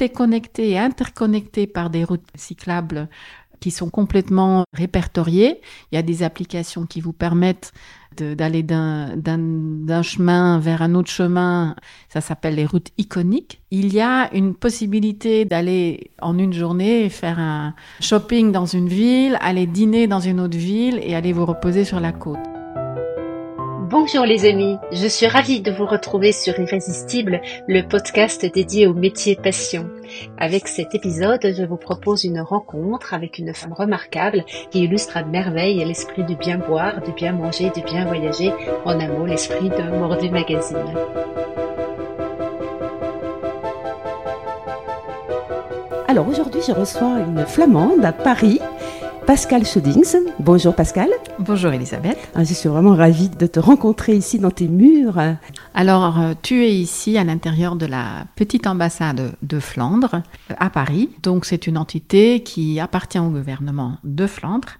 tout est connecté et interconnecté par des routes cyclables qui sont complètement répertoriées. Il y a des applications qui vous permettent d'aller d'un chemin vers un autre chemin. Ça s'appelle les routes iconiques. Il y a une possibilité d'aller en une journée faire un shopping dans une ville, aller dîner dans une autre ville et aller vous reposer sur la côte. Bonjour les amis, je suis ravie de vous retrouver sur Irrésistible, le podcast dédié au métier passion. Avec cet épisode, je vous propose une rencontre avec une femme remarquable qui illustre à merveille l'esprit du bien boire, du bien manger, du bien voyager, en un mot l'esprit de Mordu Magazine. Alors aujourd'hui, je reçois une flamande à Paris Pascal Schudings. Bonjour Pascal. Bonjour Elisabeth. Ah, je suis vraiment ravie de te rencontrer ici dans tes murs. Alors, euh, tu es ici à l'intérieur de la petite ambassade de Flandre euh, à Paris. Donc, c'est une entité qui appartient au gouvernement de Flandre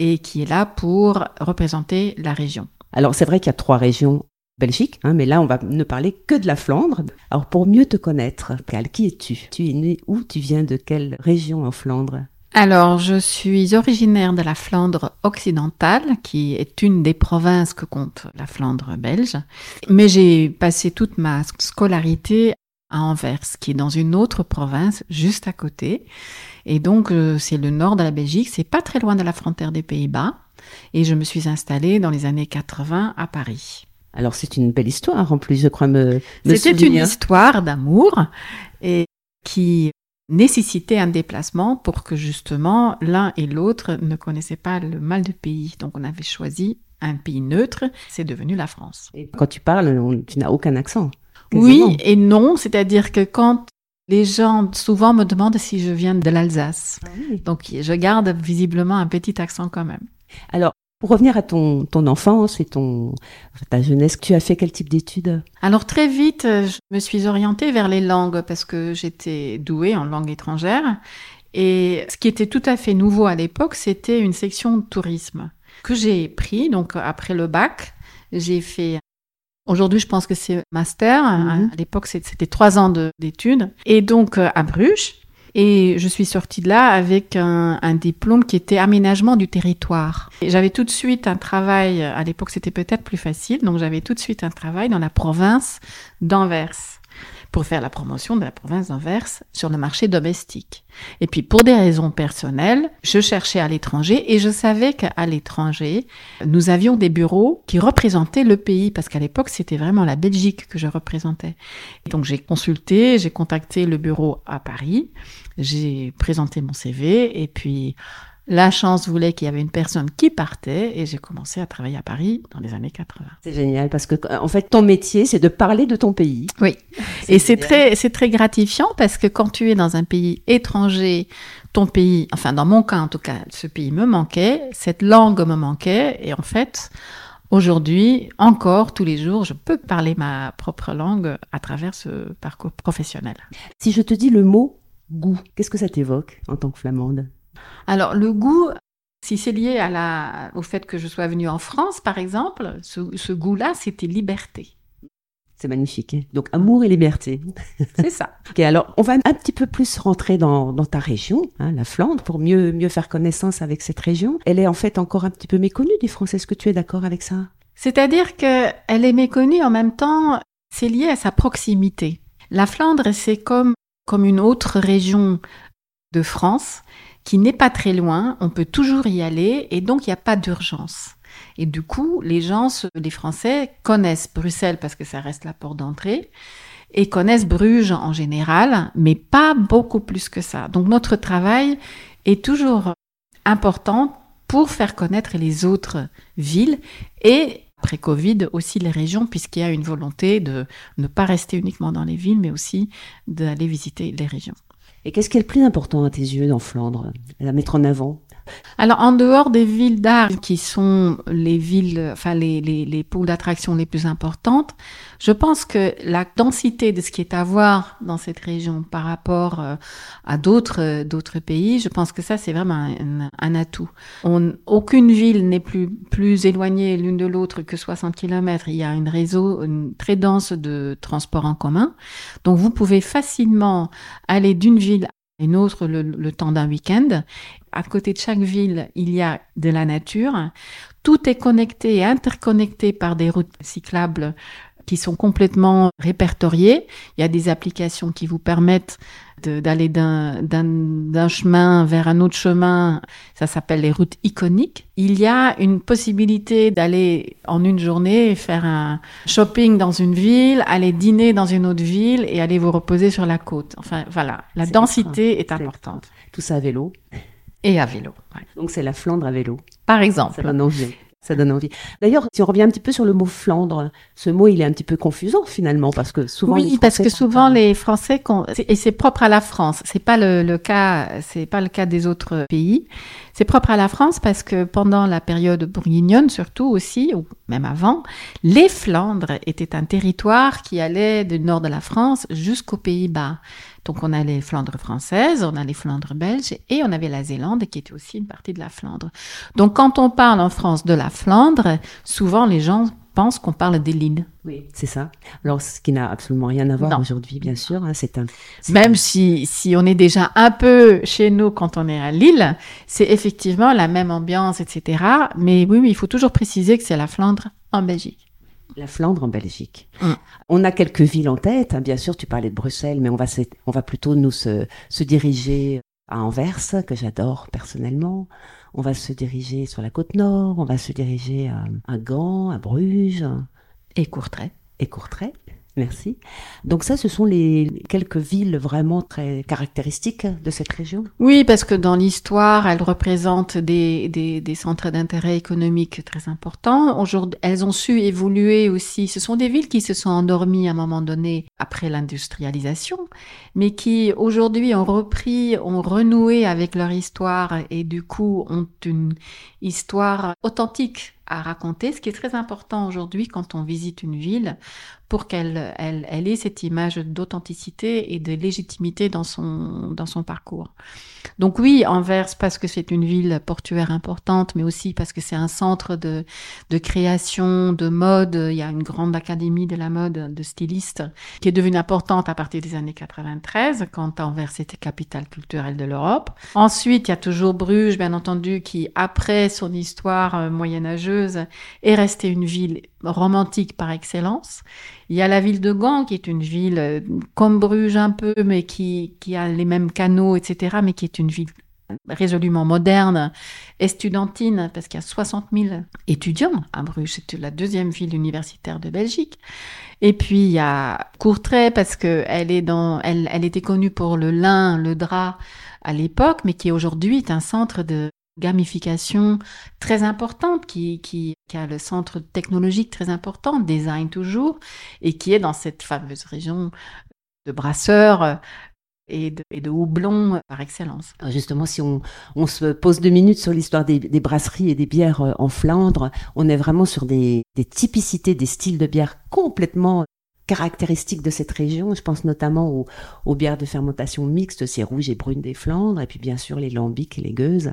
et qui est là pour représenter la région. Alors, c'est vrai qu'il y a trois régions Belgique, hein, mais là on va ne parler que de la Flandre. Alors pour mieux te connaître, Pascal, qui es-tu? Tu es né où? Tu viens de quelle région en Flandre? Alors, je suis originaire de la Flandre occidentale, qui est une des provinces que compte la Flandre belge. Mais j'ai passé toute ma scolarité à Anvers, qui est dans une autre province juste à côté. Et donc, euh, c'est le nord de la Belgique, c'est pas très loin de la frontière des Pays-Bas. Et je me suis installée dans les années 80 à Paris. Alors, c'est une belle histoire en plus, je crois me, me C'était une histoire d'amour et qui nécessité un déplacement pour que justement l'un et l'autre ne connaissaient pas le mal de pays. Donc on avait choisi un pays neutre, c'est devenu la France. Et quand tu parles, tu n'as aucun accent. Oui et non, c'est-à-dire que quand les gens souvent me demandent si je viens de l'Alsace. Ah Donc je garde visiblement un petit accent quand même. Alors, pour revenir à ton, ton enfance et ton, ta jeunesse, tu as fait quel type d'études? Alors très vite, je me suis orientée vers les langues parce que j'étais douée en langue étrangère. Et ce qui était tout à fait nouveau à l'époque, c'était une section de tourisme que j'ai pris. Donc après le bac, j'ai fait Aujourd'hui, je pense que c'est master. Mhm. À l'époque, c'était trois ans d'études. Et donc, à Bruges, et je suis sortie de là avec un, un diplôme qui était aménagement du territoire. J'avais tout de suite un travail, à l'époque c'était peut-être plus facile, donc j'avais tout de suite un travail dans la province d'Anvers pour faire la promotion de la province d'Anvers sur le marché domestique. Et puis pour des raisons personnelles, je cherchais à l'étranger et je savais qu'à l'étranger, nous avions des bureaux qui représentaient le pays parce qu'à l'époque, c'était vraiment la Belgique que je représentais. donc j'ai consulté, j'ai contacté le bureau à Paris, j'ai présenté mon CV et puis la chance voulait qu'il y avait une personne qui partait et j'ai commencé à travailler à Paris dans les années 80. C'est génial parce que en fait ton métier c'est de parler de ton pays. Oui. Et c'est très c'est très gratifiant parce que quand tu es dans un pays étranger, ton pays, enfin dans mon cas en tout cas, ce pays me manquait, cette langue me manquait et en fait Aujourd'hui, encore, tous les jours, je peux parler ma propre langue à travers ce parcours professionnel. Si je te dis le mot goût, qu'est-ce que ça t'évoque en tant que flamande? Alors le goût, si c'est lié à la, au fait que je sois venue en France, par exemple, ce, goût-là, c'était liberté. C'est magnifique. Hein. Donc amour et liberté. C'est ça. ok, alors on va un petit peu plus rentrer dans, ta région, hein, la Flandre, pour mieux, mieux faire connaissance avec cette région. Elle est en fait encore un petit peu méconnue des Français. Est-ce que tu es d'accord avec ça? C'est-à-dire qu'elle est méconnue en même temps, c'est lié à sa proximité. La Flandre, c'est comme, comme une autre région de France qui n'est pas très loin, on peut toujours y aller et donc il n'y a pas d'urgence. Et du coup, les gens, les Français, connaissent Bruxelles parce que ça reste la porte d'entrée et connaissent Bruges en général, mais pas beaucoup plus que ça. Donc notre travail est toujours important pour faire connaître les autres villes et après Covid aussi les régions puisqu'il y a une volonté de ne pas rester uniquement dans les villes mais aussi d'aller visiter les régions. Et qu'est-ce qui est le plus important à tes yeux dans Flandre à mettre en avant? Alors, en dehors des villes d'art, qui sont les villes, enfin, les, les, les pôles d'attraction les plus importantes, je pense que la densité de ce qui est à voir dans cette région par rapport euh, à d'autres euh, d'autres pays, je pense que ça, c'est vraiment un, un atout. On, aucune ville n'est plus, plus éloignée l'une de l'autre que 60 km. Il y a un réseau une, très dense de transports en commun. Donc, vous pouvez facilement aller d'une ville une autre le, le temps d'un week-end. À côté de chaque ville, il y a de la nature. Tout est connecté et interconnecté par des routes cyclables qui sont complètement répertoriées. Il y a des applications qui vous permettent d'aller d'un chemin vers un autre chemin. Ça s'appelle les routes iconiques. Il y a une possibilité d'aller en une journée faire un shopping dans une ville, aller dîner dans une autre ville et aller vous reposer sur la côte. Enfin, voilà. La densité est importante. Tout ça à vélo. Et à vélo. ouais. Donc c'est la Flandre à vélo. Par Ça exemple. envie. Ça donne envie. D'ailleurs, si on revient un petit peu sur le mot Flandre, ce mot, il est un petit peu confusant finalement parce que souvent. oui, les parce que Français souvent les Français et c'est propre à la France. C'est pas le, le cas, c'est pas le cas des autres pays. C'est propre à la France parce que pendant la période bourguignonne, surtout aussi, ou même avant, les Flandres étaient un territoire qui allait du nord de la France jusqu'aux Pays-Bas. Donc on a les Flandres françaises, on a les Flandres belges et on avait la Zélande qui était aussi une partie de la Flandre. Donc quand on parle en France de la Flandre, souvent les gens pensent qu'on parle des lignes. Oui, c'est ça. Alors, ce qui n'a absolument rien à voir aujourd'hui, bien sûr. hein, c'est un. Même un- si, si on est déjà un peu chez nous quand on est à Lille, c'est effectivement la même ambiance, etc. Mais oui, oui, il faut toujours préciser que c'est la Flandre en Belgique. La Flandre en Belgique. Mm. On a quelques villes en tête. hein, Bien sûr, tu parlais de Bruxelles, mais on va, se- on va plutôt nous se, se diriger à Anvers, que j'adore personnellement. On va se diriger sur la côte nord. On va se diriger à, à Gand, à Bruges Et Courtrai. et Courtrai. Merci. Donc ça, ce sont les quelques villes vraiment très caractéristiques de cette région? Oui, parce que dans l'histoire, elles représentent des, des, centres d'intérêt économique très importants. Aujourd'hui, elles ont su évoluer aussi. Ce sont des villes qui se sont endormies à un moment donné après l'industrialisation, mais qui aujourd'hui ont repris, ont renoué avec leur histoire et du coup ont une histoire authentique à raconter, ce qui est très important aujourd'hui quand on visite une ville pour qu'elle elle, elle ait cette image d'authenticité et de légitimité dans son, dans son parcours. Donc oui, Anvers, parce que c'est une ville portuaire importante, mais aussi parce que c'est un centre de, de création, de mode. Il y a une grande académie de la mode, de stylistes, qui est devenue importante à partir des années 93, quand Anvers était capitale culturelle de l'Europe. Ensuite, il y a toujours Bruges, bien entendu, qui, après son histoire euh, moyenâgeuse, est restée une ville romantique par excellence. Il y a la ville de Gand, qui est une ville euh, comme Bruges un peu, mais qui, qui a les mêmes canaux, etc., mais qui est une ville résolument moderne, estudiantine, parce qu'il y a 60 000 étudiants à Bruges. C'est la deuxième ville universitaire de Belgique. Et puis, il y a Courtrai, parce que elle est dans, elle, elle était connue pour le lin, le drap à l'époque, mais qui aujourd'hui est un centre de gamification très importante, qui, qui, qui a le centre technologique très important, design toujours, et qui est dans cette fameuse région de brasseurs euh, et de, et de houblon euh, par excellence. Justement, si on, on se pose deux minutes sur l'histoire des, des brasseries et des bières euh, en Flandre, on est vraiment sur des, des typicités, des styles de bière complètement caractéristiques de cette région. Je pense notamment aux, aux bières de fermentation mixte, c'est rouge et brune des Flandres, et puis bien sûr les lambics et les gueuses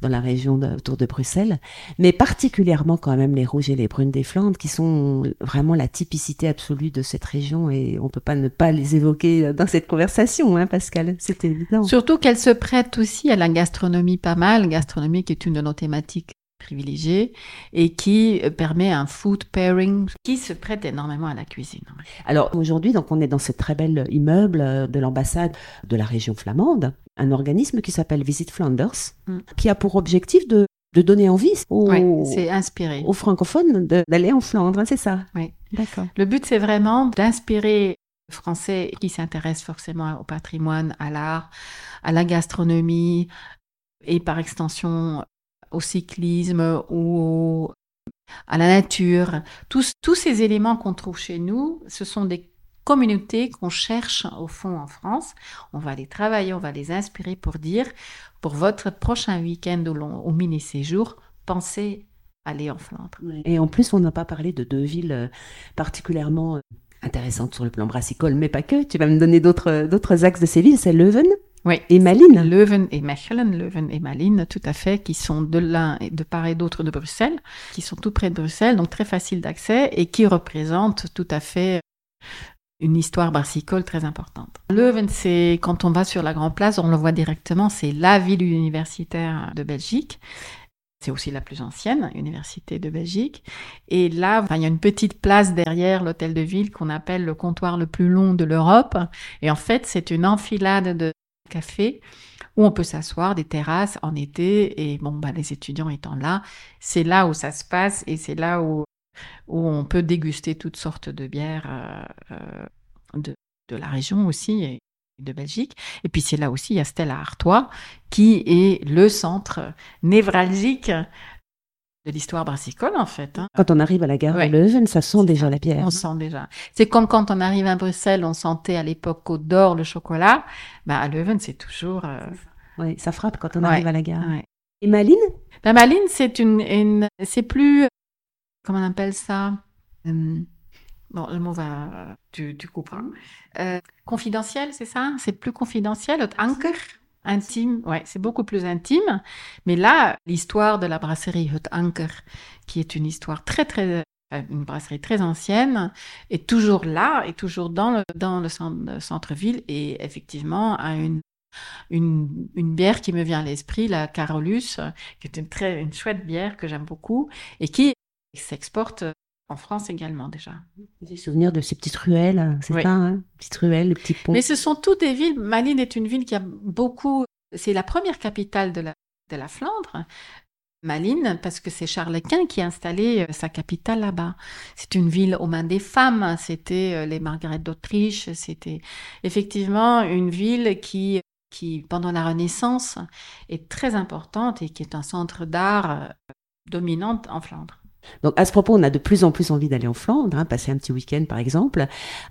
dans la région autour de Bruxelles, mais particulièrement quand même les rouges et les brunes des Flandres, qui sont vraiment la typicité absolue de cette région, et on peut pas ne pas les évoquer dans cette conversation, hein, Pascal, c'est évident. Surtout qu'elle se prête aussi à la gastronomie pas mal, gastronomie qui est une de nos thématiques privilégiées et qui euh, permet un food pairing qui se prête énormément à la cuisine. Alors aujourd'hui, donc on est dans ce très bel immeuble euh, de l'ambassade de la région flamande, un organisme qui s'appelle Visit Flanders, Mm. qui a pour objectif de, de donner envie aux, c'est inspiré. aux francophones d'aller en Flandre, hein, c'est ça? Oui. D'accord. Le but, c'est vraiment d'inspirer les Français qui s'intéressent forcément au patrimoine, à l'art, à la gastronomie et par extension au cyclisme ou à la nature. Tous, tous ces éléments qu'on trouve chez nous, ce sont des communautés qu'on cherche au fond en France. On va les travailler, on va les inspirer pour dire, pour votre prochain week-end au, mini-séjour, pensez aller en Flandre. Et en plus, on n'a pas parlé de deux villes euh, particulièrement euh, intéressantes sur le plan brassicole, mais pas que. Tu vas me donner d'autres axes de ces villes, c'est Leuven oui. et Malines. Leuven et Mechelen, Leuven et Malines, tout à fait, qui sont de l'un et de part et d'autre de Bruxelles, qui sont tout près de Bruxelles, donc très facile d'accès et qui représentent tout à fait une histoire brassicole très importante. Leuven, c'est quand on va sur la Grand Place, on le voit directement, c'est la ville universitaire de Belgique. C'est aussi la plus ancienne université de Belgique. Et là, il y a une petite place derrière l'hôtel de ville qu'on appelle le comptoir le plus long de l'Europe. Et en fait, c'est une enfilade de cafés où on peut s'asseoir, des terrasses en été. Et bon, bah, les étudiants étant là, c'est là où ça se passe et c'est là où, on peut déguster toutes sortes de bières euh, euh, de, la région aussi. De Belgique. Et puis c'est là aussi, il y a Stella Artois, qui est le centre névralgique de l'histoire brassicole, en fait. hein. Quand on arrive à la gare Ouais. de Leuven, ça sent déjà la bière. On sent déjà. C'est comme quand on arrive à Bruxelles, on sentait à l'époque Côte d'Or le chocolat. Bah, à Leuven, c'est toujours. euh, Ouais, ça frappe quand on Ouais. arrive à la gare. ouais. Et Malines? La Malines, c'est une, une- c'est plus, comment on appelle ça? Hum, Bon, le mot va, tu, tu couperas. Euh, confidentiel, c'est ça? C'est plus confidentiel. Anker, intime. Ouais, c'est beaucoup plus intime. Mais là, l'histoire de la brasserie Anker, qui est une histoire très très une brasserie très ancienne, est toujours là, est toujours dans le, dans le centre-ville et effectivement a une, une, une bière qui me vient à l'esprit, la Carolus, qui est une très une chouette bière que j'aime beaucoup et qui s'exporte en France également déjà. J'ai souvenir de ces petites ruelles, c'est Oui. ça, hein Petites ruelles, les petits ponts. Mais ce sont toutes des villes. Malines est une ville qui a beaucoup. C'est la première capitale de la, de la Flandre. Malines, parce que c'est Charles Quint qui a installé euh, sa capitale là-bas. C'est une ville aux mains des femmes. C'était euh, les Margaret d'Autriche. C'était effectivement une ville qui, qui, pendant la Renaissance, est très importante et qui est un centre d'art euh, dominante en Flandre. Donc à ce propos, on a de plus en plus envie d'aller en Flandre, hein, passer un petit week-end par exemple.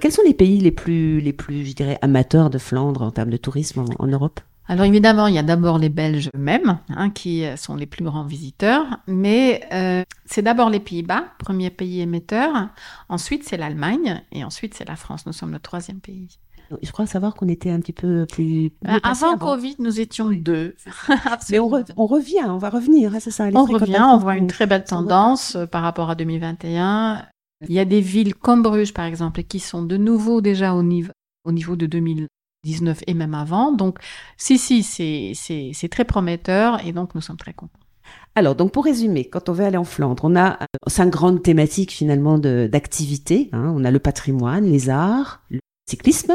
Quels sont les pays les plus, les plus, je dirais, amateurs de Flandre en termes de tourisme en, Europe? Alors évidemment, il y a d'abord les Belges eux-mêmes, hein, qui sont les plus grands visiteurs, mais euh, c'est d'abord les Pays-Bas, premier pays émetteur, ensuite c'est l'Allemagne, et ensuite c'est la France. Nous sommes le troisième pays. Je crois savoir qu'on était un petit peu plus. Euh, avant Covid, nous étions deux. Mais on, re- on revient, on va revenir, hein, c'est ça. les On revient, on voit une très belle tendance euh, par rapport à 2021. Il y a des villes comme Bruges, par exemple, qui sont de nouveau déjà au niveau, au niveau de 2019 et même avant. Donc, si, si, c'est- très prometteur et donc nous sommes très contents. Alors, donc pour résumer, quand on veut aller en Flandre, on a euh, cinq grandes thématiques finalement d'activités. hein. On a le patrimoine, les arts, le cyclisme,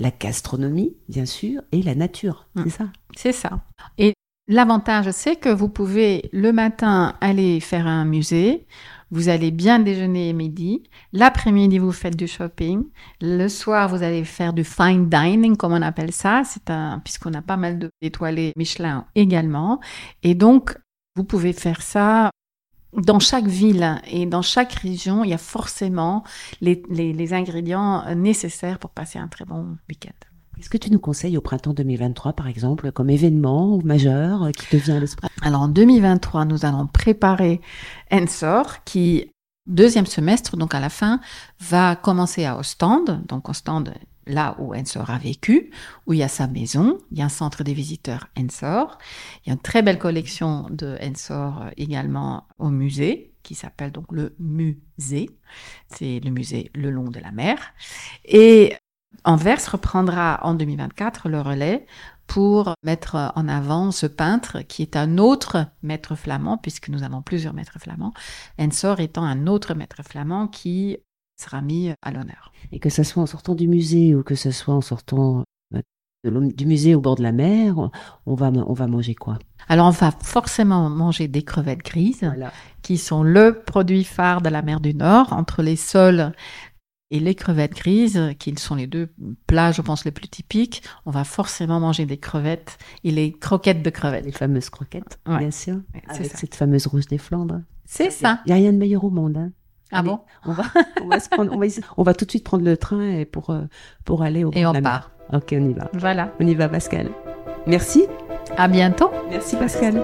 la gastronomie, bien sûr, et la nature. Mm. C'est ça? C'est ça. Et l'avantage, c'est que vous pouvez le matin aller faire un musée, vous allez bien déjeuner midi, l'après-midi vous faites du shopping, le soir vous allez faire du fine dining, comme on appelle ça, c'est un puisqu'on a pas mal de- d'étoilés Michelin également, et donc vous pouvez faire ça. Dans chaque ville et dans chaque région, il y a forcément les, les- les ingrédients euh, nécessaires pour passer un très bon week-end. Qu'est-ce que tu nous conseilles au printemps 2023, par exemple, comme événement majeur euh, qui te vient à l'esprit? Alors en 2023, nous allons préparer Ensor qui, deuxième semestre, donc à la fin, va commencer à Ostende, donc Ostende, là où Ensor a vécu, où il y a sa maison, il y a un centre des visiteurs Ensor, il y a une très belle collection de Ensor euh, également au musée, qui s'appelle donc le musée, c'est le musée le long de la mer, et Anvers reprendra en 2024 le relais pour mettre en avant ce peintre qui est un autre maître flamand, puisque nous avons plusieurs maîtres flamands, Ensor étant un autre maître flamand qui sera mis à l'honneur. Et que ce soit en sortant du musée ou que ce soit en sortant euh, de du musée au bord de la mer, on va, on va manger quoi? Alors on va forcément manger des crevettes grises, Voilà. qui sont le produit phare de la mer du Nord, entre les sols et les crevettes grises, qui sont les deux plats, je pense, les plus typiques. On va forcément manger des crevettes et les croquettes de crevettes. Les fameuses croquettes, Ouais. bien sûr. Ouais, Avec ça. cette fameuse rouge des Flandres. C'est ça. Il n'y a rien de meilleur au monde. Hein. Ah Allez, bon on va, on va se prendre, on va, essayer- on va tout de suite prendre le train et pour, euh, pour aller au Et on part. Ok, on y va. Voilà. On y va, Pascal. Merci. À bientôt. Merci, Pascal.